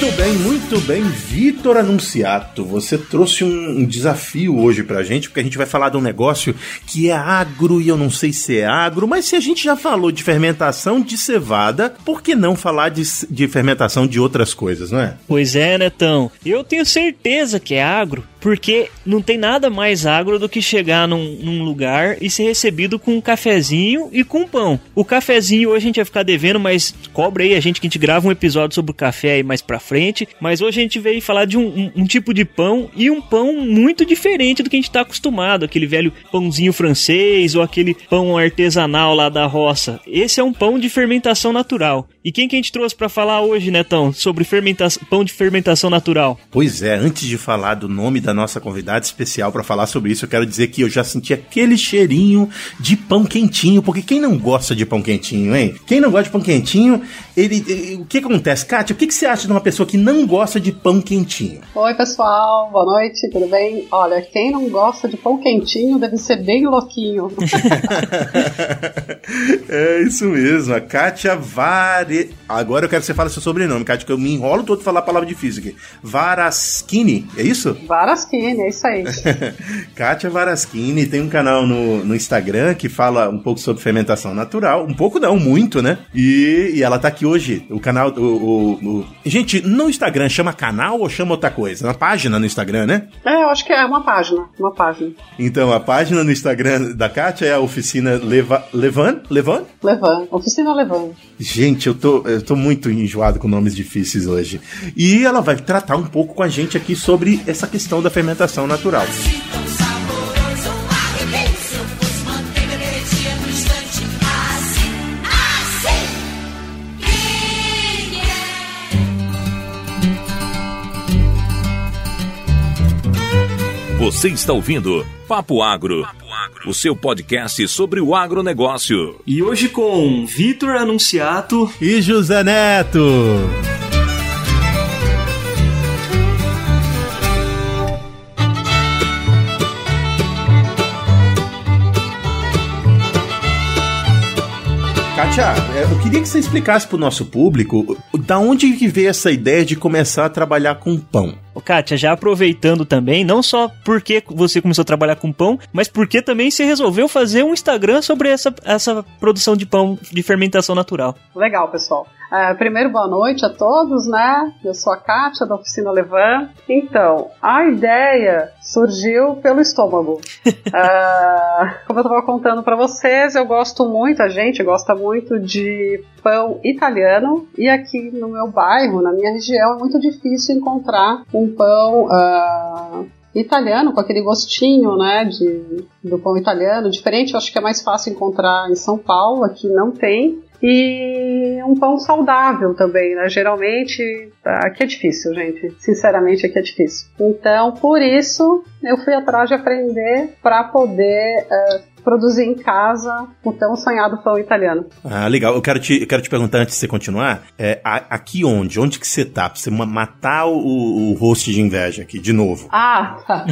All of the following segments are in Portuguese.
Muito bem, muito bem. Vitor Anunciato, você trouxe um, desafio hoje pra gente, porque a gente vai falar de um negócio que é agro e eu não sei se é agro, mas se a gente já falou de fermentação de cevada, por que não falar de, de fermentação de outras coisas, não é? Pois é, Netão. Eu tenho certeza que é agro, porque não tem nada mais agro do que chegar num, num, lugar e ser recebido com um cafezinho e com um pão. O cafezinho hoje a gente vai ficar devendo, mas cobra aí a gente que a gente grava um episódio sobre o café aí mais pra frente. Mas hoje a gente veio falar de um, um, um tipo de pão e um pão muito diferente do que a gente tá acostumado. Aquele velho pãozinho francês ou aquele pão artesanal lá da roça. Esse é um pão de fermentação natural. E quem que a gente trouxe para falar hoje, Netão, sobre pão de fermentação natural? Pois é, antes de falar do nome da nossa convidada especial para falar sobre isso, eu quero dizer que eu já senti aquele cheirinho de pão quentinho, porque quem não gosta de pão quentinho, hein? Quem não gosta de pão quentinho, ele, ele o que acontece? Kátia, o que, que você acha de uma pessoa que não gosta de pão quentinho? Oi, pessoal, boa noite, tudo bem? Olha, quem não gosta de pão quentinho deve ser bem louquinho. é isso mesmo, a Kátia Var Agora eu quero que você fale seu sobrenome, Kátia, que eu me enrolo todo falar a palavra difícil aqui. Varaskini, é isso? Varaskini, é isso aí. Kátia Varaskini tem um canal no, no Instagram que fala um pouco sobre fermentação natural. Um pouco não, muito, né? E, e ela tá aqui hoje. O canal. O, o, o, Gente, no Instagram chama canal ou chama outra coisa? Uma página no Instagram, né? É, eu acho que é uma página. Uma página. Então, a página no Instagram da Kátia é a oficina Leva, Levan? Levan? Levan. Oficina Levan. Gente, eu tô, eu tô muito enjoado com nomes difíceis hoje. E ela vai tratar um pouco com a gente aqui sobre essa questão da fermentação natural. Você está ouvindo Papo Agro, o seu podcast sobre o agronegócio. E hoje com Vitor Anunciato e José Neto. Kátia, é, eu queria que você explicasse para o nosso público da onde que veio essa ideia de começar a trabalhar com pão. Kátia, já aproveitando também, não só porque você começou a trabalhar com pão, mas porque também você resolveu fazer um Instagram sobre essa, essa produção de pão de fermentação natural. Legal, pessoal. Uh, primeiro, boa noite a todos, né? Eu sou a Kátia, da Oficina Levan. Então, a ideia surgiu pelo estômago. uh, como eu estava contando para vocês, eu gosto muito, a gente gosta muito de pão italiano e aqui no meu bairro, na minha região, é muito difícil encontrar um pão uh, italiano, com aquele gostinho, né, de, do pão italiano. Diferente, eu acho que é mais fácil encontrar em São Paulo, aqui não tem e um pão saudável também, né? Geralmente, aqui é difícil, gente. Sinceramente, aqui é difícil. Então, por isso, eu fui atrás de aprender para poder uh, produzir em casa o tão sonhado pão italiano. Ah, legal. Eu quero te, eu quero te perguntar antes de você continuar, é, aqui onde? Onde que você tá? Pra você matar o, o host de inveja aqui, de novo. Ah, tá.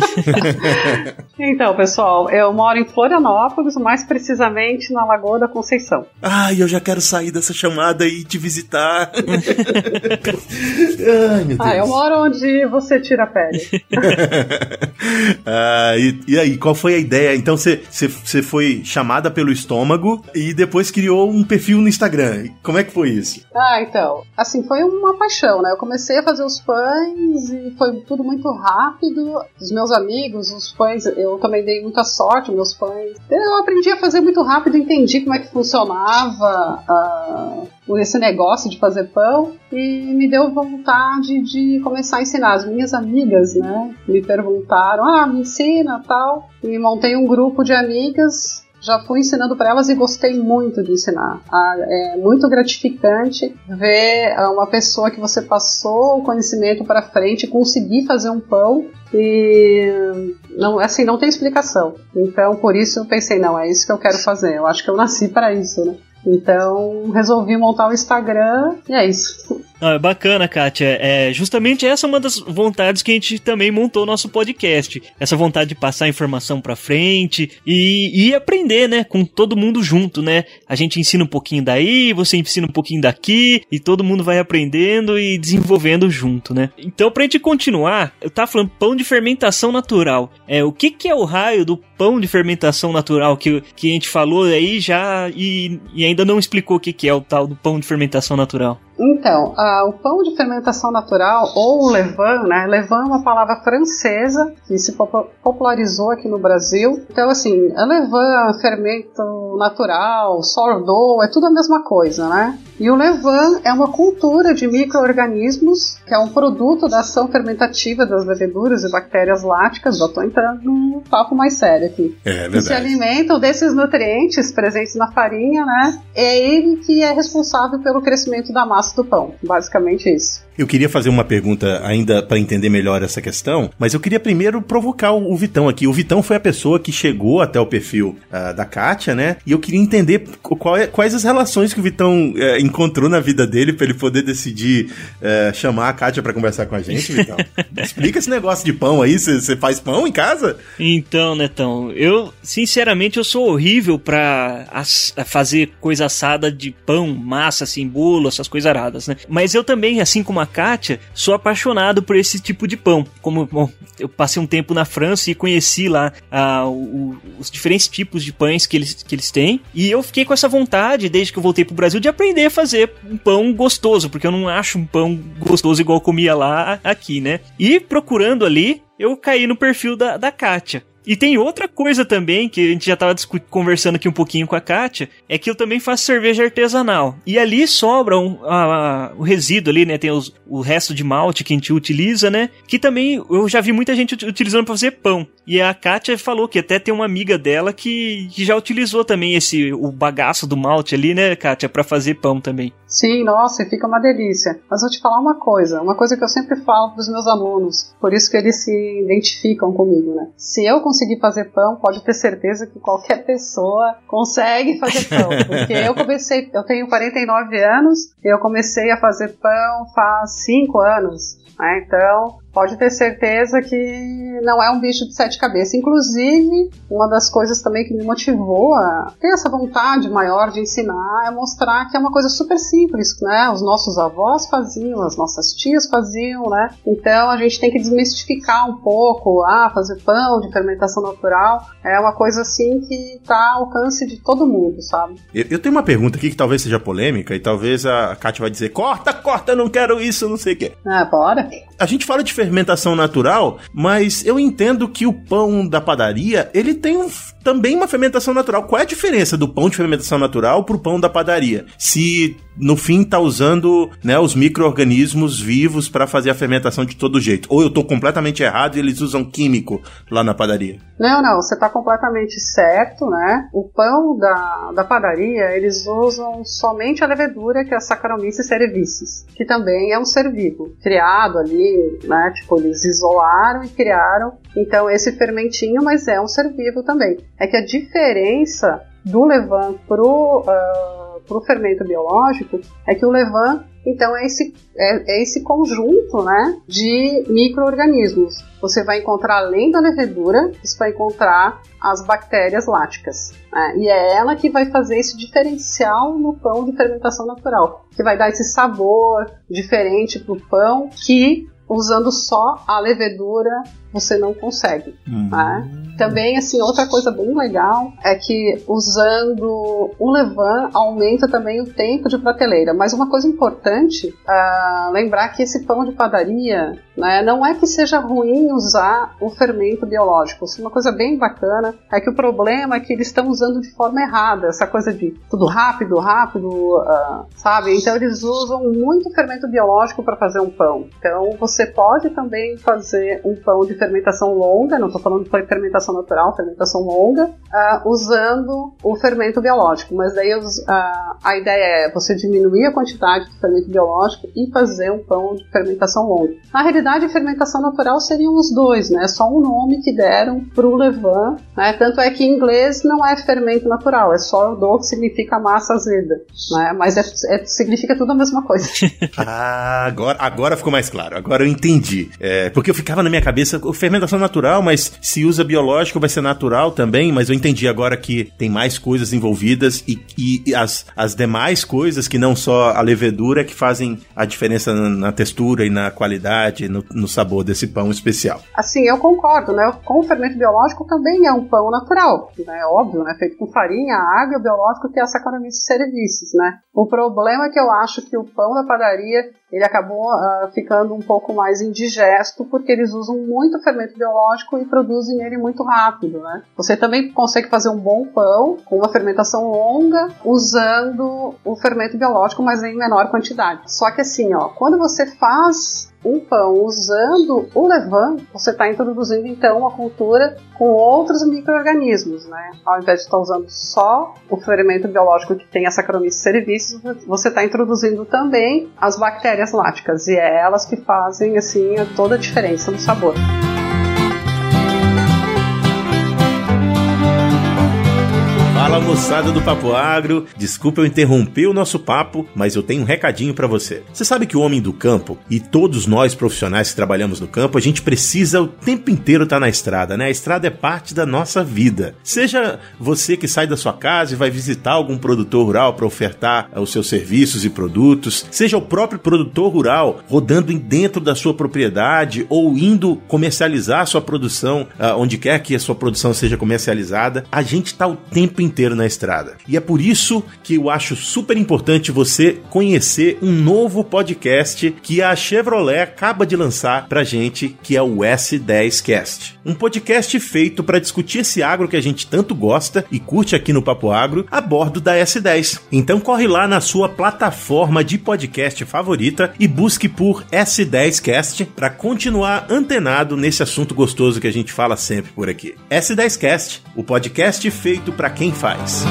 então, pessoal, eu moro em Florianópolis, mais precisamente na Lagoa da Conceição. Ai, eu já quero sair dessa chamada e te visitar. Ai, meu Deus. Ah, eu moro onde você tira a pele. ah, e, e aí, qual foi a ideia? Então, você foi chamada pelo estômago e depois criou um perfil no Instagram. Como é que foi isso? Ah, então. Assim, foi uma paixão, né? Eu comecei a fazer os pães e foi tudo muito rápido. Os meus amigos, os pães, eu também dei muita sorte, meus pães. Eu aprendi a fazer muito rápido, entendi como é que funcionava. Uh, esse negócio de fazer pão e me deu vontade de começar a ensinar. As minhas amigas, né, me perguntaram, ah, me ensina tal. E montei um grupo de amigas já fui ensinando para elas e gostei muito de ensinar. Ah, é muito gratificante ver uma pessoa que você passou o conhecimento para frente conseguir fazer um pão e não assim não tem explicação. Então por isso eu pensei não é isso que eu quero fazer. Eu acho que eu nasci para isso, né? Então resolvi montar o Instagram e é isso. Ah, é bacana, Kátia. É justamente essa é uma das vontades que a gente também montou nosso podcast. Essa vontade de passar informação pra frente e, e aprender, né? Com todo mundo junto, né? A gente ensina um pouquinho daí, você ensina um pouquinho daqui e todo mundo vai aprendendo e desenvolvendo junto, né? Então, pra gente continuar, eu tava falando pão de fermentação natural. É, o que que é o raio do pão de fermentação natural que, que a gente falou aí já e, e ainda não explicou o que, que é o tal do pão de fermentação natural? Então, o pão de fermentação natural, ou o levain, né? Levain é uma palavra francesa que se popularizou aqui no Brasil. Então, assim, a levain, fermento natural, sourdough, é tudo a mesma coisa, né? E o levain é uma cultura de micro-organismos, que é um produto da ação fermentativa das leveduras e bactérias láticas. Já estou entrando num papo mais sério aqui. É verdade. Que se alimentam desses nutrientes presentes na farinha, né? É ele que é responsável pelo crescimento da massa do pão. Basicamente isso. Eu queria fazer uma pergunta ainda para entender melhor essa questão, mas eu queria primeiro provocar o, Vitão aqui. O Vitão foi a pessoa que chegou até o perfil uh, da Kátia, né? E eu queria entender é, quais as relações que o Vitão uh, encontrou na vida dele para ele poder decidir uh, chamar a Kátia para conversar com a gente, Vitão. Explica esse negócio de pão aí. Você faz pão em casa? Então, Netão, eu, sinceramente, eu sou horrível para fazer coisa assada de pão, massa, assim, bolo, essas coisas aradas, né? Mas eu também, assim como a Kátia, sou apaixonado por esse tipo de pão. Como bom, eu passei um tempo na França e conheci lá ah, o, os diferentes tipos de pães que eles, que eles têm. E eu fiquei com essa vontade, desde que eu voltei pro Brasil, de aprender a fazer um pão gostoso, porque eu não acho um pão gostoso igual eu comia lá aqui, né? E procurando ali, eu caí no perfil da, da Kátia. E tem outra coisa também, que a gente já tava conversando aqui um pouquinho com a Kátia, é que eu também faço cerveja artesanal. E ali sobra um, a, a, o resíduo ali, né? Tem os, o resto de malte que a gente utiliza, né? Que também eu já vi muita gente utilizando para fazer pão. E a Kátia falou que até tem uma amiga dela que, que já utilizou também esse o bagaço do malte ali, né, Kátia, para fazer pão também. Sim, nossa, fica uma delícia. Mas vou te falar uma coisa, uma coisa que eu sempre falo para os meus alunos, por isso que eles se identificam comigo, né? Se eu conseguir fazer pão, pode ter certeza que qualquer pessoa consegue fazer pão. Porque eu comecei, eu tenho 49 anos, e eu comecei a fazer pão faz 5 anos. Né? Então, pode ter certeza que não é um bicho de sete cabeças. Inclusive, uma das coisas também que me motivou a ter essa vontade maior de ensinar é mostrar que é uma coisa super simples, né? Os nossos avós faziam, as nossas tias faziam, né? Então a gente tem que desmistificar um pouco, ah, fazer pão de fermentação natural é uma coisa assim que está ao alcance de todo mundo, sabe? Eu, tenho uma pergunta aqui que talvez seja polêmica e talvez a Kátia vai dizer: corta, corta, não quero isso, não sei o quê. Ah, bora. A gente fala de fermentação natural, mas eu entendo que o pão da padaria, ele tem um, também uma fermentação natural. Qual é a diferença do pão de fermentação natural pro pão da padaria? Se no fim tá usando, né, os micro-organismos vivos para fazer a fermentação de todo jeito. Ou eu tô completamente errado e eles usam químico lá na padaria? Não, não, você tá completamente certo, né? O pão da, da padaria, eles usam somente a levedura, que é a Saccharomyces cerevisiae, que também é um ser vivo, criado ali, né? Tipo, eles isolaram e criaram, então, esse fermentinho, mas é um ser vivo também. É que a diferença do levain pro... Uh, para o fermento biológico é que o levain, então, é esse, é, é esse conjunto né, de micro-organismos. Você vai encontrar, além da levedura, você vai encontrar as bactérias láticas. Né? E é ela que vai fazer esse diferencial no pão de fermentação natural, que vai dar esse sabor diferente para o pão que usando só a levedura você não consegue. Uhum. Né? Também, assim, outra coisa bem legal é que usando o levain aumenta também o tempo de prateleira. Mas uma coisa importante, uh, lembrar que esse pão de padaria, né, não é que seja ruim usar o fermento biológico. É uma coisa bem bacana. É que o problema é que eles estão usando de forma errada. Essa coisa de tudo rápido, rápido, uh, sabe? Então eles usam muito fermento biológico para fazer um pão. Então você pode também fazer um pão de fermentação longa, não estou falando de fermentação natural, fermentação longa, uh, usando o fermento biológico. Mas daí uh, a ideia é você diminuir a quantidade de fermento biológico e fazer um pão de fermentação longa. Na realidade, verdade, fermentação natural seriam os dois, né? Só um nome que deram para o levain, né? Tanto é que em inglês não é fermento natural, é só o do que significa massa azeda, né? Mas é, é, significa tudo a mesma coisa. ah, agora, agora ficou mais claro. Agora eu entendi. É, porque eu ficava na minha cabeça, fermentação natural, mas se usa biológico vai ser natural também, mas eu entendi agora que tem mais coisas envolvidas e, e as, as demais coisas que não só a levedura que fazem a diferença na, na textura e na qualidade, no, no, sabor desse pão especial. Assim, eu concordo, né? Com o fermento biológico também é um pão natural, né? Óbvio, né? Feito com farinha, água, biológico que é essa economia de serviços, né? O problema é que eu acho que o pão da padaria ele acabou uh, ficando um pouco mais indigesto porque eles usam muito fermento biológico e produzem ele muito rápido, né? Você também consegue fazer um bom pão com uma fermentação longa usando o fermento biológico, mas em menor quantidade. Só que assim, ó, quando você faz um pão usando o levain, você está introduzindo então a cultura com outros micro-organismos, né? Ao invés de estar usando só o fermento biológico que tem essa Saccharomyces cerevisiae, você está introduzindo também as bactérias láticas e é elas que fazem assim toda a diferença no sabor. Fala moçada do Papo Agro, desculpa eu interromper o nosso papo, mas eu tenho um recadinho para você. Você sabe que o homem do campo e todos nós profissionais que trabalhamos no campo, a gente precisa o tempo inteiro estar tá na estrada, né? A estrada é parte da nossa vida. Seja você que sai da sua casa e vai visitar algum produtor rural para ofertar eh, os seus serviços e produtos, seja o próprio produtor rural rodando dentro da sua propriedade ou indo comercializar a sua produção uh, onde quer que a sua produção seja comercializada, a gente está o tempo inteiro inteiro na estrada. E é por isso que eu acho super importante você conhecer um novo podcast que a Chevrolet acaba de lançar pra gente, que é o S10Cast. Um podcast feito para discutir esse agro que a gente tanto gosta e curte aqui no Papo Agro a bordo da S10. Então corre lá na sua plataforma de podcast favorita e busque por S10Cast para continuar antenado nesse assunto gostoso que a gente fala sempre por aqui. S10Cast, o podcast feito para quem faz.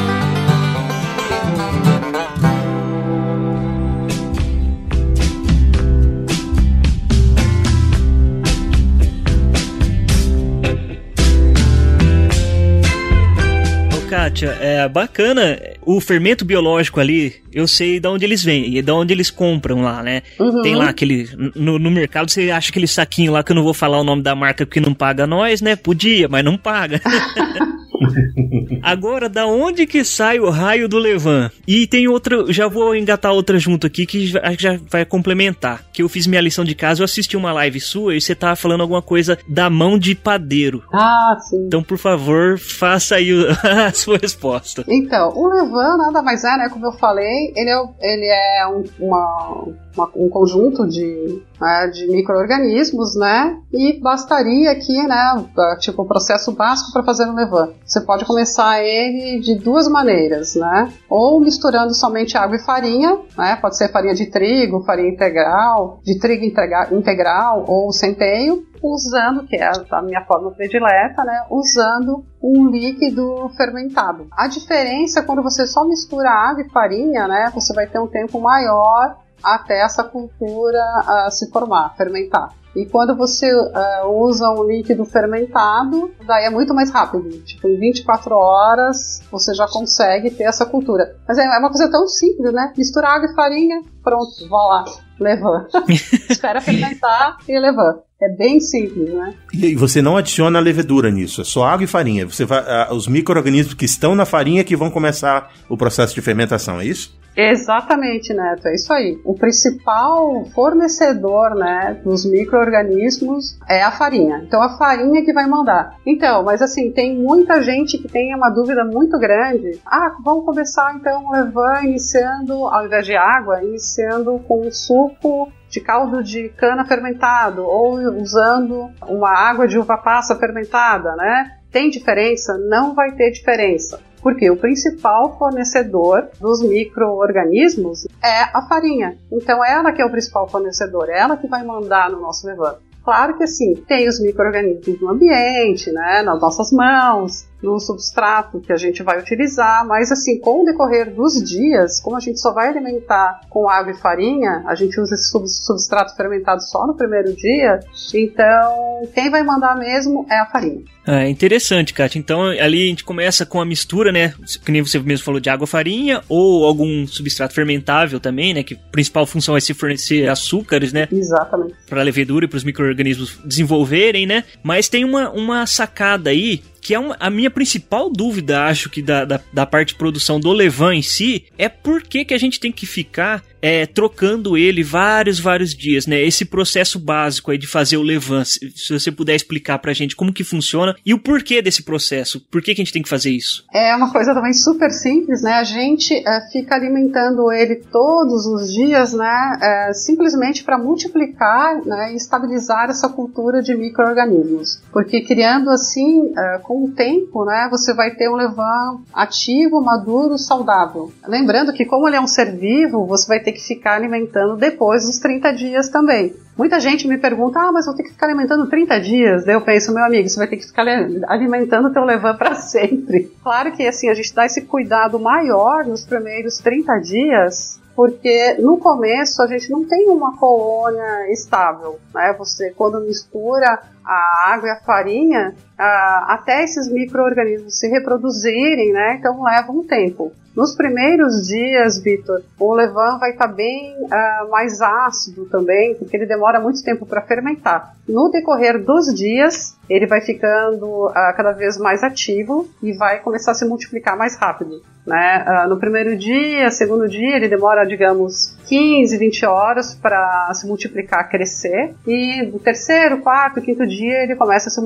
Kátia, é bacana o fermento biológico ali, eu sei de onde eles vêm e de onde eles compram lá, né? Uhum. Tem lá aquele. No, no, mercado você acha aquele saquinho lá que eu não vou falar o nome da marca porque não paga nós, né? Podia, mas não paga. Agora, da onde que sai o raio do Levan? E tem outra, já vou engatar outra junto aqui que já vai complementar. Que eu fiz minha lição de casa, eu assisti uma live sua e você tava falando alguma coisa da mão de padeiro. Ah, sim. Então, por favor, faça aí a sua resposta. Então, o Levan nada mais é, né? Como eu falei, ele é, ele é um, uma, uma, um conjunto de, né, de micro-organismos, né? E bastaria aqui, né? Tipo, o processo básico para fazer o Levan. Você pode começar ele de duas maneiras, né? Ou misturando somente água e farinha, né? Pode ser farinha de trigo, farinha integral, de trigo integral, integral ou centeio, usando, que é a minha forma predileta, né? Usando um líquido fermentado. A diferença é quando você só mistura água e farinha, né? Você vai ter um tempo maior até essa cultura uh, se formar, fermentar. E quando você uh, usa um líquido fermentado, daí é muito mais rápido. Tipo, em 24 horas você já consegue ter essa cultura. Mas é, é uma coisa tão simples, né? Mistura água e farinha, pronto, vá lá, levanta. Espera fermentar e levanta. É bem simples, né? E você não adiciona levedura nisso, é só água e farinha. Você vai, uh, os micro-organismos que estão na farinha que vão começar o processo de fermentação, é isso? Exatamente, Neto, é isso aí. O principal fornecedor, né, dos micro-organismos é a farinha. Então, a farinha que vai mandar. Então, mas assim, tem muita gente que tem uma dúvida muito grande. Ah, vamos começar então levando, iniciando, ao invés de água, iniciando com suco de caldo de cana fermentado ou usando uma água de uva passa fermentada, né? Tem diferença? Não vai ter diferença. Porque o principal fornecedor dos micro-organismos é a farinha. Então ela que é o principal fornecedor, é ela que vai mandar no nosso levante. Claro que assim, tem os micro-organismos no ambiente, né, nas nossas mãos, no substrato que a gente vai utilizar, mas assim, com o decorrer dos dias, como a gente só vai alimentar com água e farinha, a gente usa esse substrato fermentado só no primeiro dia, então quem vai mandar mesmo é a farinha. Ah, interessante, Kátia. Então ali a gente começa com a mistura, né? Que nem você mesmo falou de água farinha ou algum substrato fermentável também, né? Que a principal função é se fornecer açúcares, né? Exatamente. Para a levedura e para os micro-organismos desenvolverem, né? Mas tem uma, uma sacada aí que é uma, a minha principal dúvida, acho que da, da, da, parte de produção do Levan em si, é por que, que a gente tem que ficar é, trocando ele vários, vários dias, né? Esse processo básico aí de fazer o Levan, se, se, você puder explicar pra gente como que funciona e o porquê desse processo, por que, que a gente tem que fazer isso? É uma coisa também super simples, né? A gente é, fica alimentando ele todos os dias, né? É, simplesmente para multiplicar né, e estabilizar essa cultura de micro-organismos. Porque criando assim, é, com o tempo, né, você vai ter um levan ativo, maduro, saudável. Lembrando que como ele é um ser vivo, você vai ter que ficar alimentando depois dos 30 dias também. Muita gente me pergunta, ah, mas vou ter que ficar alimentando 30 dias. Daí eu penso, meu amigo, você vai ter que ficar alimentando teu levan para sempre. Claro que assim, a gente dá esse cuidado maior nos primeiros 30 dias, porque no começo a gente não tem uma colônia estável, né? Você quando mistura a água e a farinha, até esses micro-organismos se reproduzirem, né? Então leva um tempo. Nos primeiros dias, Vitor, o levain vai estar tá bem uh, mais ácido também, porque ele demora muito tempo para fermentar. No decorrer dos dias, ele vai ficando uh, cada vez mais ativo e vai começar a se multiplicar mais rápido. Né? Uh, no primeiro dia, segundo dia, ele demora, digamos, 15, 20 horas para se multiplicar, crescer. E no terceiro, quarto, quinto dia, ele começa a se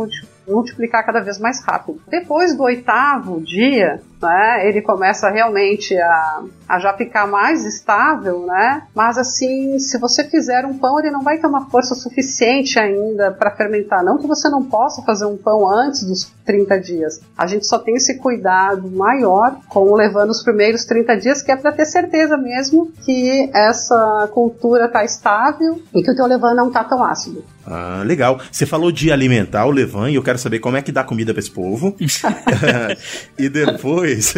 multiplicar cada vez mais rápido. Depois do oitavo dia, né, ele começa realmente a, a já ficar mais estável, né? Mas assim, se você fizer um pão, ele não vai ter uma força suficiente ainda para fermentar. Não que você não possa fazer um pão antes dos 30 dias. A gente só tem esse cuidado maior com levando os primeiros 30 dias, que é para ter certeza mesmo que essa cultura está estável e que o teu levan não está tão ácido. Ah, legal. Você falou de alimentar o Levan e eu quero saber como é que dá comida para esse povo. e depois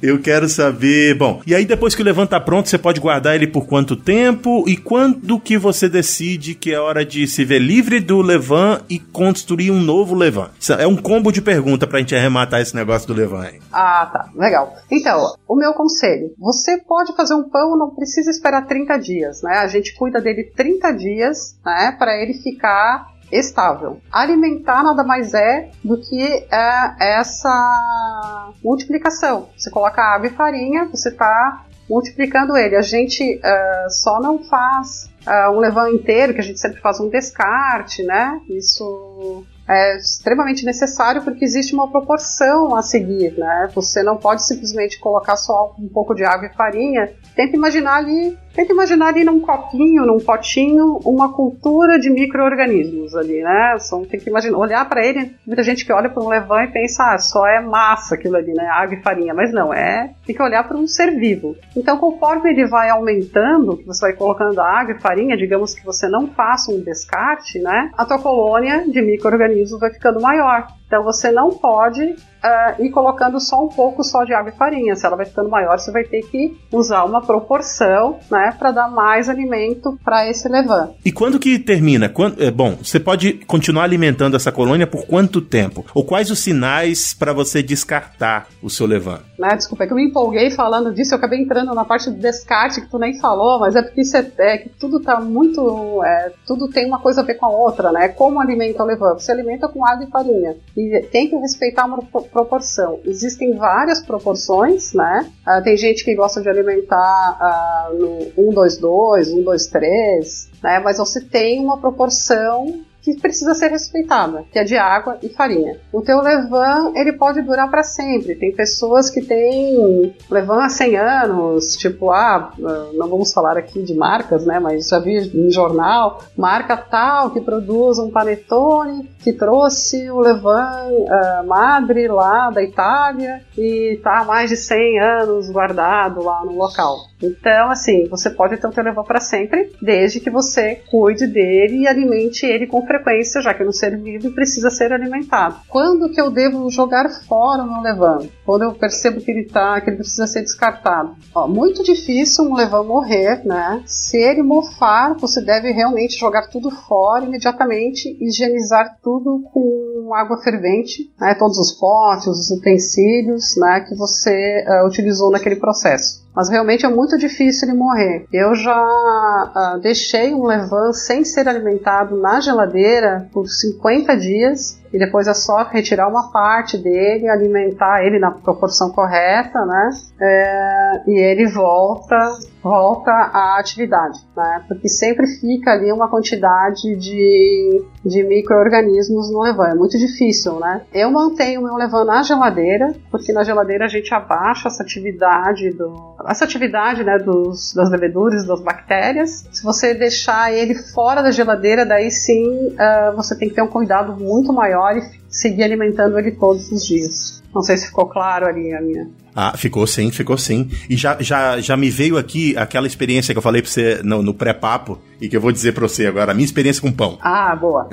eu quero saber, bom, e aí depois que o Levan tá pronto, você pode guardar ele por quanto tempo e quando que você decide que é hora de se ver livre do Levan e construir um novo Levan? É um combo de pergunta pra gente arrematar esse negócio do Levan. Ah, tá. Legal. Então, o meu conselho, você pode fazer um pão, não precisa esperar 30 dias, né? A gente cuida dele 30 dias, né, para ele ficar estável. Alimentar nada mais é do que é, essa multiplicação. Você coloca água e farinha, você está multiplicando ele. A gente uh, só não faz uh, um levain inteiro, que a gente sempre faz um descarte, né? Isso é extremamente necessário porque existe uma proporção a seguir, né? Você não pode simplesmente colocar só um pouco de água e farinha. Tenta imaginar ali Tenta imaginar ali num copinho, num potinho, uma cultura de micro-organismos ali, né? Tem que imaginar, olhar para ele, muita gente que olha para um levan e pensa, ah, só é massa aquilo ali, né? Água e farinha. Mas não, é. Tem que olhar para um ser vivo. Então, conforme ele vai aumentando, que você vai colocando água e farinha, digamos que você não faça um descarte, né? A tua colônia de micro-organismos vai ficando maior. Então você não pode uh, ir colocando só um pouco só de água e farinha. Se ela vai ficando maior, você vai ter que usar uma proporção, né, para dar mais alimento para esse levan. E quando que termina? Quando, é, bom, você pode continuar alimentando essa colônia por quanto tempo? Ou quais os sinais para você descartar o seu levan? Né, desculpa, é que eu me empolguei falando disso, eu acabei entrando na parte do descarte que tu nem falou, mas é porque isso é, é que tudo tá muito, é, tudo tem uma coisa a ver com a outra, né? Como alimenta o levan? Você alimenta com água e farinha e tem que respeitar uma proporção. Existem várias proporções, né? Uh, tem gente que gosta de alimentar uh, no 1, 2, 2, 1, 2, 3, né? Mas você tem uma proporção que precisa ser respeitada, que é de água e farinha. O teu levan, ele pode durar para sempre. Tem pessoas que têm levan há 100 anos, tipo, ah, não vamos falar aqui de marcas, né, mas já vi em jornal, marca tal que produz um panetone que trouxe o levan uh, madre lá da Itália e tá há mais de 100 anos guardado lá no local. Então, assim, você pode ter o teu levan para sempre, desde que você cuide dele e alimente ele com frequência, já que é um ser vivo e precisa ser alimentado. Quando que eu devo jogar fora meu levan? Quando eu percebo que ele tá, que ele precisa ser descartado. Ó, muito difícil um levan morrer, né? Se ele mofar, você deve realmente jogar tudo fora imediatamente, higienizar tudo com água fervente, né? Todos os potes, os utensílios, né? Que você uh, utilizou naquele processo. Mas realmente é muito difícil ele morrer. Eu já uh, deixei um levan sem ser alimentado na geladeira por 50 dias e depois é só retirar uma parte dele, alimentar ele na proporção correta, né? É, e ele volta volta à atividade, né? Porque sempre fica ali uma quantidade de, de micro-organismos no levan. É muito difícil, né? Eu mantenho o meu levan na geladeira, porque na geladeira a gente abaixa essa atividade do, essa atividade, né, dos, das leveduras, das bactérias. Se você deixar ele fora da geladeira, daí sim uh, você tem que ter um cuidado muito maior melhor e seguir alimentando ele todos os dias. Não sei se ficou claro ali a minha. Ah, ficou sim, ficou sim. E já, já, já me veio aqui aquela experiência que eu falei pra você no, no pré-papo e que eu vou dizer pra você agora, a minha experiência com pão. Ah, boa.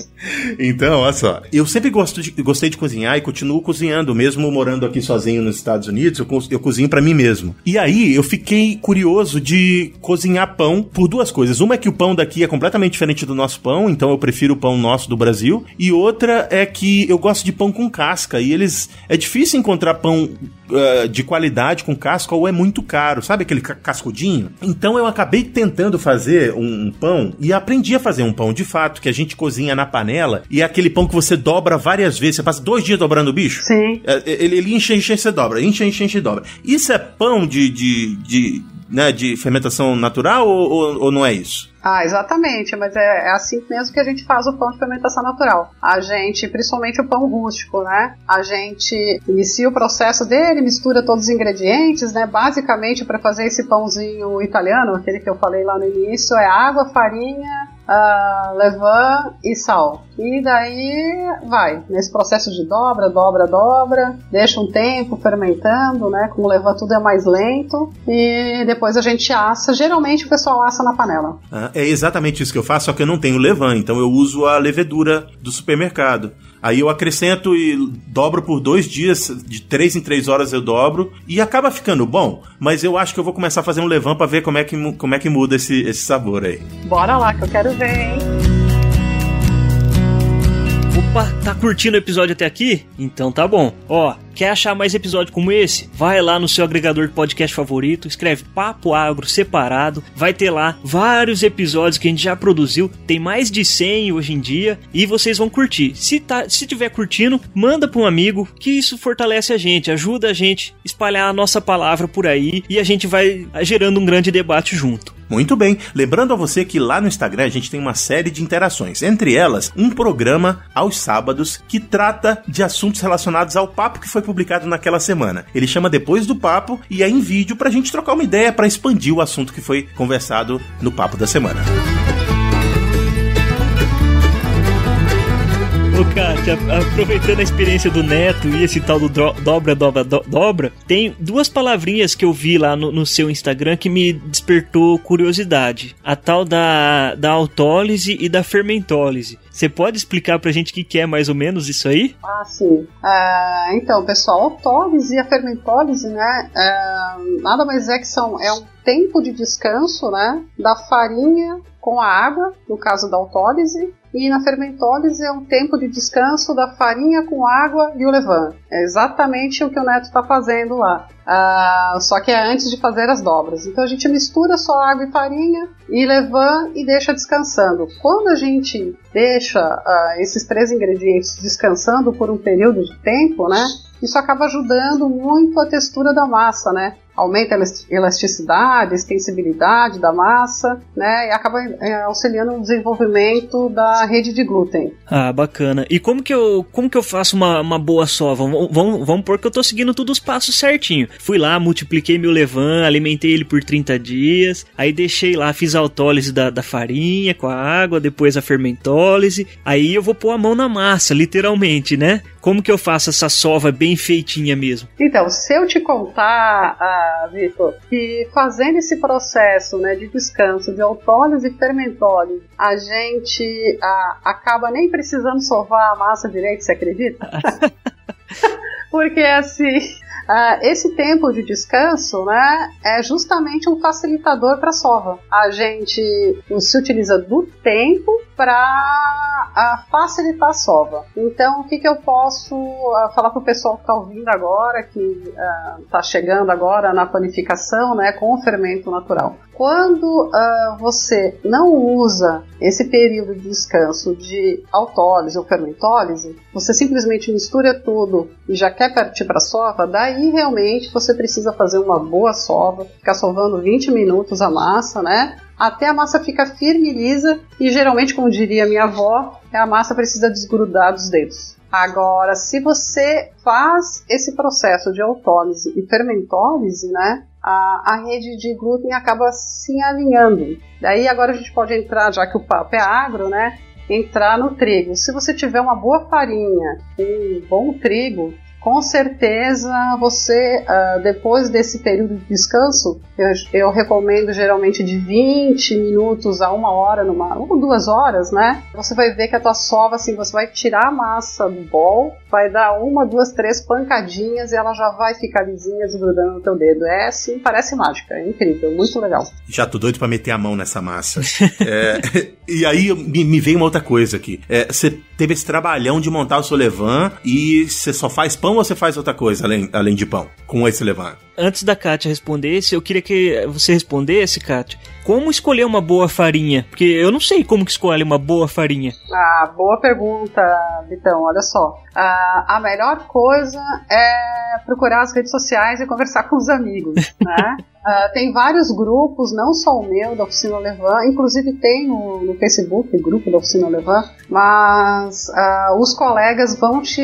então, olha só. Eu sempre gosto de, gostei de cozinhar e continuo cozinhando, mesmo morando aqui sozinho nos Estados Unidos, eu, eu cozinho para mim mesmo. E aí eu fiquei curioso de cozinhar pão por duas coisas. Uma é que o pão daqui é completamente diferente do nosso pão, então eu prefiro o pão nosso do Brasil. E outra é que eu gosto de pão com casca e eles. É difícil encontrar pão uh, de qualidade com casca ou é muito caro, sabe aquele cascudinho? Então eu acabei tentando fazer um, um, pão e aprendi a fazer um pão de fato, que a gente cozinha na panela e é aquele pão que você dobra várias vezes. Você passa dois dias dobrando o bicho? Sim. É, ele, ele enche, enche, você dobra, enche, enche, enche, dobra. Isso é pão de, de, de, né, de fermentação natural ou, ou, ou não é isso? Ah, exatamente, mas é, é, assim mesmo que a gente faz o pão de fermentação natural. A gente, principalmente o pão rústico, né? A gente inicia o processo dele, mistura todos os ingredientes, né? Basicamente, para fazer esse pãozinho italiano, aquele que eu falei lá no início, é água, farinha, uh, levain e sal. E daí vai, nesse processo de dobra, dobra, dobra, deixa um tempo fermentando, né? Com o levain tudo é mais lento e depois a gente assa. Geralmente o pessoal assa na panela. Ah, é exatamente isso que eu faço, só que eu não tenho levain, então eu uso a levedura do supermercado. Aí eu acrescento e dobro por dois dias, de três em três horas eu dobro, e acaba ficando bom, mas eu acho que eu vou começar a fazer um levan pra ver como é que, como é que muda esse, esse sabor aí. Bora lá, que eu quero ver, hein? Opa, tá curtindo o episódio até aqui? Então tá bom. Ó, Quer achar mais episódio como esse? Vai lá no seu agregador de podcast favorito, escreve Papo Agro separado, vai ter lá vários episódios que a gente já produziu, tem mais de 100 hoje em dia e vocês vão curtir. Se tá, se tiver curtindo, manda para um amigo, que isso fortalece a gente, ajuda a gente a espalhar a nossa palavra por aí e a gente vai gerando um grande debate junto. Muito bem. Lembrando a você que lá no Instagram a gente tem uma série de interações. Entre elas, um programa aos sábados que trata de assuntos relacionados ao papo que foi publicado naquela semana. Ele chama Depois do Papo e é em vídeo pra gente trocar uma ideia para expandir o assunto que foi conversado no papo da semana. Ô, Kátia, aproveitando a experiência do Neto e esse tal do dobra, dobra, do, dobra, tem duas palavrinhas que eu vi lá no, no, seu Instagram que me despertou curiosidade. A tal da, da autólise e da fermentólise. Você pode explicar pra gente o que, que é mais ou menos isso aí? Ah, sim. Uh, então, pessoal, a autólise e a fermentólise, né, uh, nada mais é que são, é um tempo de descanso, né, da farinha com a água, no caso da autólise, e na fermentólise é um tempo de descanso da farinha com água e o levain. É exatamente o que o Neto está fazendo lá. Uh, só que é antes de fazer as dobras. Então a gente mistura só água e farinha e levain e deixa descansando. Quando a gente deixa uh, esses três ingredientes descansando por um período de tempo, né? Isso acaba ajudando muito a textura da massa, né? Aumenta a elasticidade, extensibilidade da massa, né, e acaba é, auxiliando no desenvolvimento da rede de glúten. Ah, bacana. E como que eu, como que eu faço uma, uma boa sova? Vamos, vamos, vamos pôr que eu tô seguindo todos os passos certinho. Fui lá, multipliquei meu levan, alimentei ele por 30 dias, aí deixei lá, fiz a autólise da, da farinha com a água, depois a fermentólise, aí eu vou pôr a mão na massa, literalmente, né? Como que eu faço essa sova bem feitinha mesmo? Então, se eu te contar... Uh uh, Vitor, que fazendo esse processo né, de descanso, de autólise e fermentólise, a gente uh, acaba nem precisando sovar a massa direito, você acredita? Porque assim, Uh, esse tempo de descanso né, é justamente um facilitador para a sova. A gente se utiliza do tempo para facilitar a sova. Então, o que, que eu posso uh, falar para o pessoal que está ouvindo agora, que está uh, chegando agora na panificação né, com o fermento natural? Quando uh, você não usa esse período de descanso de autólise ou fermentólise, você simplesmente mistura tudo e já quer partir para a sova, daí realmente você precisa fazer uma boa sova, ficar sovando 20 minutos a massa, né? até a massa ficar firme e lisa e geralmente, como diria minha avó, a massa precisa desgrudar dos dedos. Agora, se você faz esse processo de autólise e fermentólise, né, a, a rede de glúten acaba se alinhando. Daí agora a gente pode entrar, já que o papo é agro, né, entrar no trigo. Se você tiver uma boa farinha, um bom trigo, com certeza você, uh, depois desse período de descanso, eu, eu, recomendo geralmente de 20 minutos a uma hora, numa, ou duas horas, né? Você vai ver que a tua sova, assim, você vai tirar a massa do bol, vai dar uma, duas, três pancadinhas e ela já vai ficar lisinha, desgrudando no teu dedo. É assim, parece mágica, é incrível, muito legal. Já tô doido pra meter a mão nessa massa. é, e aí me, me veio uma outra coisa aqui. É, teve esse trabalhão de montar o seu levan e você só faz pão ou você faz outra coisa além, além de pão com esse levan? Antes da Kátia responder eu queria que você respondesse, Kátia, como escolher uma boa farinha? Porque eu não sei como que escolhe uma boa farinha. Ah, boa pergunta, Vitão. Olha só. Ah, a melhor coisa é procurar as redes sociais e conversar com os amigos, né? Uh, tem vários grupos, não só o meu, da Oficina Levan, inclusive tem no, no Facebook, o grupo da Oficina Levan, mas uh, os colegas vão te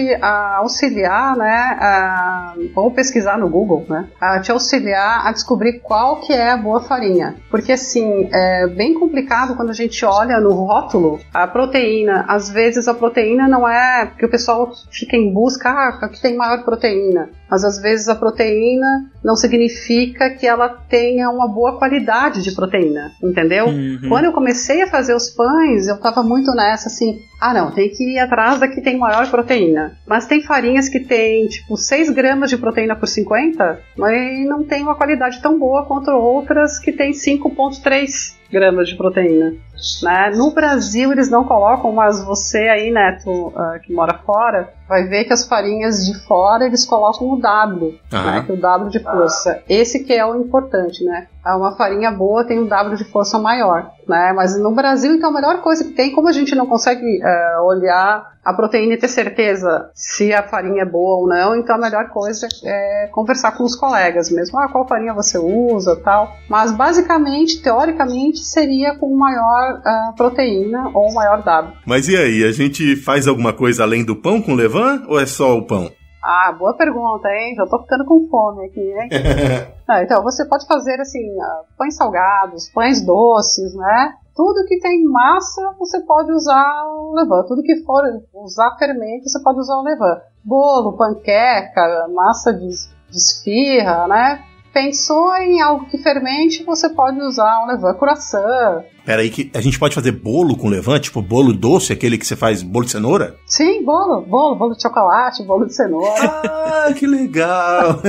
auxiliar, né, vão pesquisar no Google, né, te auxiliar a descobrir qual que é a boa farinha. Porque, assim, é bem complicado quando a gente olha no rótulo a proteína. Às vezes a proteína não é, porque o pessoal fica em busca, ah, aqui tem maior proteína. Mas às vezes a proteína não significa que ela tenha uma boa qualidade de proteína, entendeu? Uhum. Quando eu comecei a fazer os pães, eu tava muito nessa assim, ah não, tem que ir atrás da que tem maior proteína. Mas tem farinhas que tem tipo 6 gramas de proteína por 50, mas não tem uma qualidade tão boa quanto outras que tem 5.3 gramas de proteína. Né? No Brasil eles não colocam, mas você aí, Neto, uh, que mora fora, vai ver que as farinhas de fora eles colocam o W, uhum. né? que é o W de força. Esse que é o importante, né? Uma farinha boa tem um W de força maior, né? Mas no Brasil, então, a melhor coisa que tem, como a gente não consegue uh, olhar a proteína e ter certeza se a farinha é boa ou não, então a melhor coisa é conversar com os colegas mesmo. Ah, qual farinha você usa tal. Mas basicamente, teoricamente, seria com maior uh, proteína ou maior W. Mas e aí, a gente faz alguma coisa além do pão com levan ou é só o pão? Ah, boa pergunta, hein? Já tô ficando com fome aqui, hein? ah, então, você pode fazer, assim, uh, pães salgados, pães doces, né? Tudo que tem massa, você pode usar o levan. Tudo que for usar fermento, você pode usar o levan. Bolo, panqueca, massa de, de esfirra, né? Pensou em algo que fermente, você pode usar um levan croissant. Peraí, que a gente pode fazer bolo com levan? Tipo bolo doce, aquele que você faz bolo de cenoura? Sim, bolo. Bolo, bolo de chocolate, bolo de cenoura. Ah, que legal!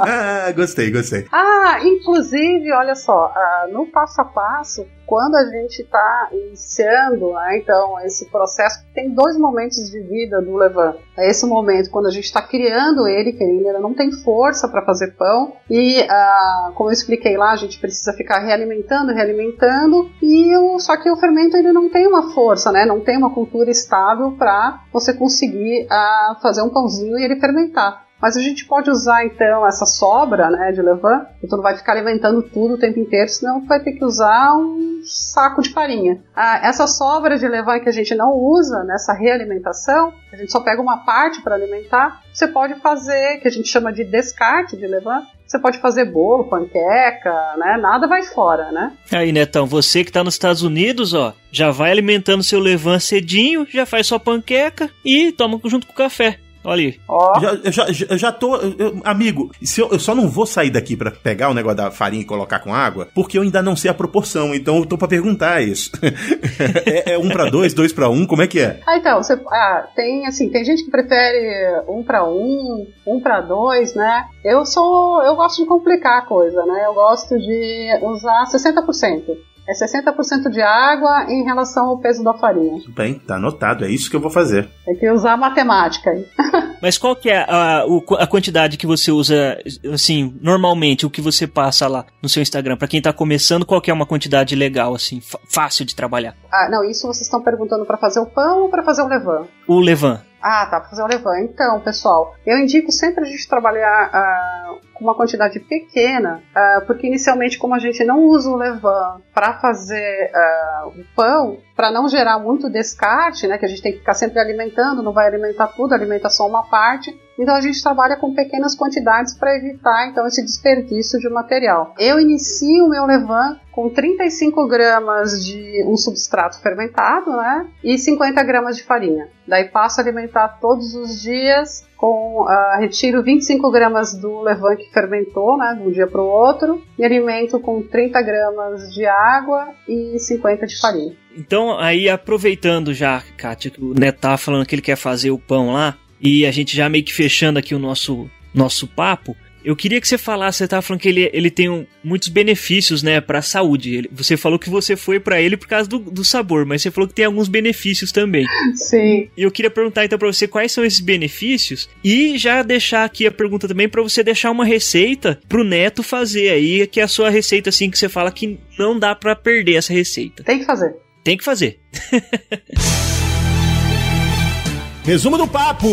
gostei, gostei. Ah, inclusive, olha só, uh, no passo a passo, quando a gente está iniciando, né, então, esse processo, tem dois momentos de vida do levan. É esse momento quando a gente está criando ele, que ele ainda não tem força para fazer pão, e, uh, como eu expliquei lá, a gente precisa ficar realimentando, realimentando, e o, só que o fermento ele não tem uma força, né, não tem uma cultura estável para você conseguir uh, fazer um pãozinho e ele fermentar. Mas a gente pode usar então essa sobra né, de levain, tu não vai ficar levantando tudo o tempo inteiro, senão vai ter que usar um saco de farinha. Ah, essa sobra de levain que a gente não usa nessa realimentação, a gente só pega uma parte para alimentar, você pode fazer, que a gente chama de descarte de levain, você pode fazer bolo, panqueca, né? Nada vai fora, né? Aí, Netão, você que tá nos Estados Unidos, ó, já vai alimentando seu levan cedinho, já faz sua panqueca e toma junto com o café. Olha aí. Ó, Já, eu, já, eu já tô. eu- amigo, se eu, eu só não vou sair daqui pra pegar o negócio da farinha e colocar com água, porque eu ainda não sei a proporção. Então eu tô pra perguntar isso. é, é um pra dois, dois pra um, como é que é? Ah, então, você, ah, tem assim, tem gente que prefere um para um, um para dois, né? Eu sou, eu gosto de complicar a coisa, né? Eu gosto de usar 60%. É 60% de água em relação ao peso da farinha. Bem, tá anotado, é isso que eu vou fazer. Tem que usar matemática aí. Mas qual que é a, a quantidade que você usa, assim, normalmente, o que você passa lá no seu Instagram? Pra quem tá começando, qual que é uma quantidade legal, assim, fácil de trabalhar? Ah, não, isso vocês estão perguntando para fazer o pão ou para fazer o levain? O levan. Ah, tá, pra fazer o levain. Então, pessoal, eu indico sempre a gente trabalhar ah, com uma quantidade pequena, ah, porque inicialmente, como a gente não usa o levain para fazer ah, o pão, para não gerar muito descarte, né, que a gente tem que ficar sempre alimentando, não vai alimentar tudo, alimenta só uma parte. Então a gente trabalha com pequenas quantidades para evitar então esse desperdício de material. Eu inicio o meu levain com 35 gramas de um substrato fermentado, né? E 50 gramas de farinha. Daí passo a alimentar todos os dias com ah, retiro 25 gramas do levain que fermentou, né? De um dia para o outro e alimento com 30 gramas de água e 50 de farinha. Então, aí, aproveitando já, Kátia, que o Neto tá falando que ele quer fazer o pão lá, e a gente já meio que fechando aqui o nosso, nosso papo, eu queria que você falasse, você tava falando que ele, ele tem um- muitos benefícios, né, pra saúde. Ele- você falou que você foi pra ele por causa do, do sabor, mas você falou que tem alguns benefícios também. Sim. E eu queria perguntar então pra você quais são esses benefícios e já deixar aqui a pergunta também pra você deixar uma receita pro Neto fazer aí, que é a sua receita assim que você fala que não dá pra perder essa receita. Tem que fazer. Tem que fazer. Resumo do papo!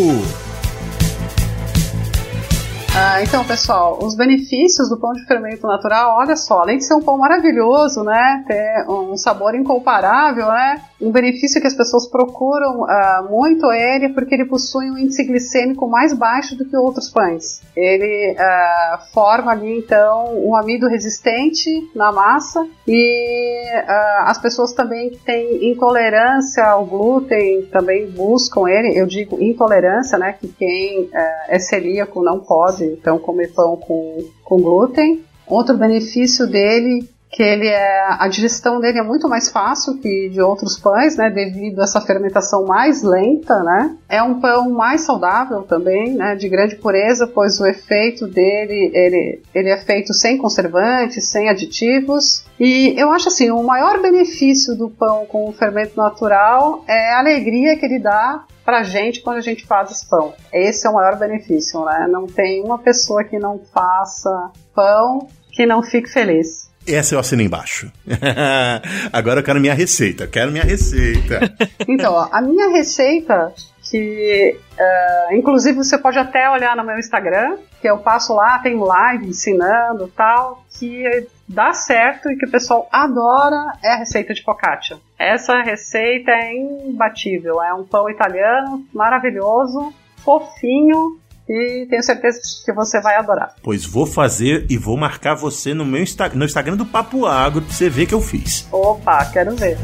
Ah, então, pessoal, os benefícios do pão de fermento natural, olha só, além de ser um pão maravilhoso, né, ter um sabor incomparável, né, um benefício que as pessoas procuram ah, muito ele é porque ele possui um índice glicêmico mais baixo do que outros pães. Ele ah, forma ali, então, um amido resistente na massa e ah, as pessoas também que têm intolerância ao glúten também buscam ele. Eu digo intolerância, né, que quem ah, é celíaco não pode, então, comer pão com, com glúten. Outro benefício dele que ele é a digestão dele é muito mais fácil que de outros pães, né, devido a essa fermentação mais lenta, né? É um pão mais saudável também, né, de grande pureza, pois o efeito dele, ele, ele é feito sem conservantes, sem aditivos. E eu acho assim, o maior benefício do pão com fermento natural é a alegria que ele dá pra gente quando a gente faz pão. Esse é o maior benefício, né? Não tem uma pessoa que não faça pão que não fique feliz. Essa eu assino embaixo. Agora eu quero minha receita. Quero minha receita. Então, ó, a minha receita, que eh, inclusive você pode até olhar no meu Instagram, que eu passo lá, tem live ensinando tal, que dá certo e que o pessoal adora é a receita de focaccia. Essa receita é imbatível, é um pão italiano maravilhoso, fofinho e tenho certeza que você vai adorar. pois vou fazer e vou marcar você no meu Insta no Instagram do Papo Agro pra você ver que eu fiz. Opa, quero ver.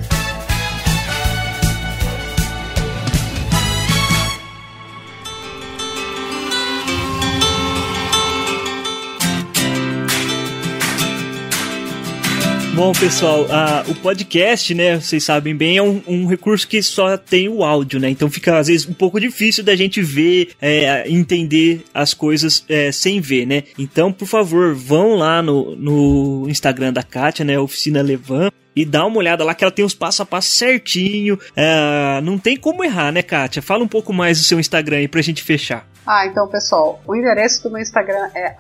Bom, pessoal, ah, o podcast, né, vocês sabem bem, é um, um recurso que só tem o áudio, né? Então fica, às vezes, um pouco difícil da gente ver, é, entender as coisas é, sem ver, né? Então, por favor, vão lá no, no Instagram da Kátia, né, Oficina Levan, e dá uma olhada lá que ela tem os passo a passo certinho. É, não tem como errar, né, Kátia? Fala um pouco mais do seu Instagram aí pra gente fechar. Ah, então, pessoal, o endereço do meu Instagram é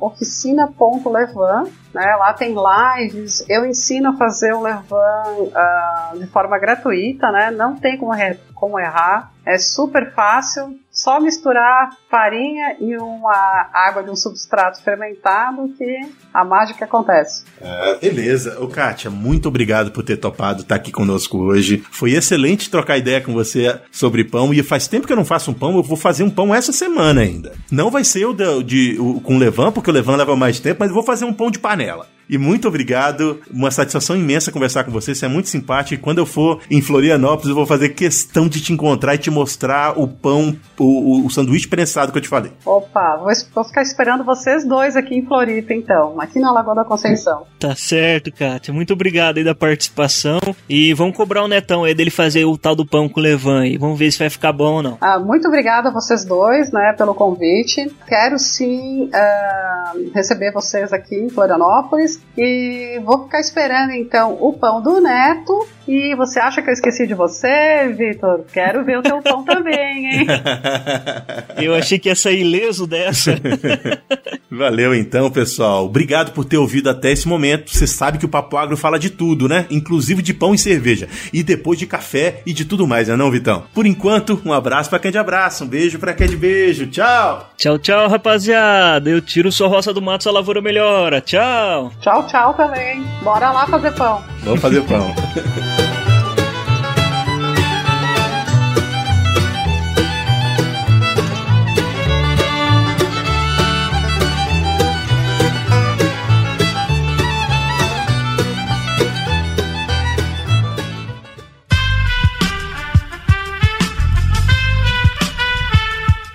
oficina.levan. Né? Lá tem lives, eu ensino a fazer o Levan ah, de forma gratuita, né? não tem como, como errar, é super fácil, só misturar farinha e uma água de um substrato fermentado que a mágica acontece. Ah, beleza. Ô, Kátia, muito obrigado por ter topado estar aqui conosco hoje. Foi excelente trocar ideia com você sobre pão. E faz tempo que eu não faço um pão, eu vou fazer um pão essa semana ainda. Não vai ser o, da- de, o com Levan, porque o Levan leva mais tempo, mas eu vou fazer um pão de panela. E muito obrigado. Uma satisfação imensa conversar com você. Você é muito simpático. E quando eu for em Florianópolis, eu vou fazer questão de te encontrar e te mostrar o pão, o, o, o sanduíche prensado que eu te falei. Opa, vou, vou, ficar esperando vocês dois aqui em Floripa, então, aqui na Lagoa da Conceição. Tá certo, Kátia. Muito obrigado aí da participação. E vamos cobrar o netão aí dele fazer o tal do pão com levan e vamos ver se vai ficar bom ou não. Ah, muito obrigada a vocês dois, né, pelo convite. Quero sim uh, receber vocês aqui em Florianópolis e vou ficar esperando então o pão do neto. E você acha que eu esqueci de você, Vitor? Quero ver o teu pão também, hein? Eu achei que ia sair ileso dessa. Valeu então, pessoal. Obrigado por ter ouvido até esse momento. Você sabe que o Papo Agro fala de tudo, né? Inclusive de pão e cerveja. E depois de café e de tudo mais, né não, Vitão? Por enquanto, um abraço para quem de abraço, um beijo para quem de beijo. Tchau! Tchau, tchau, rapaziada. Eu tiro sua roça do mato, sua lavoura melhora. Tchau! Tchau, tchau também. Bora lá fazer pão. Vamos fazer pão.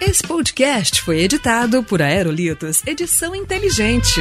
Esse podcast foi editado por Aerolitos Edição Inteligente.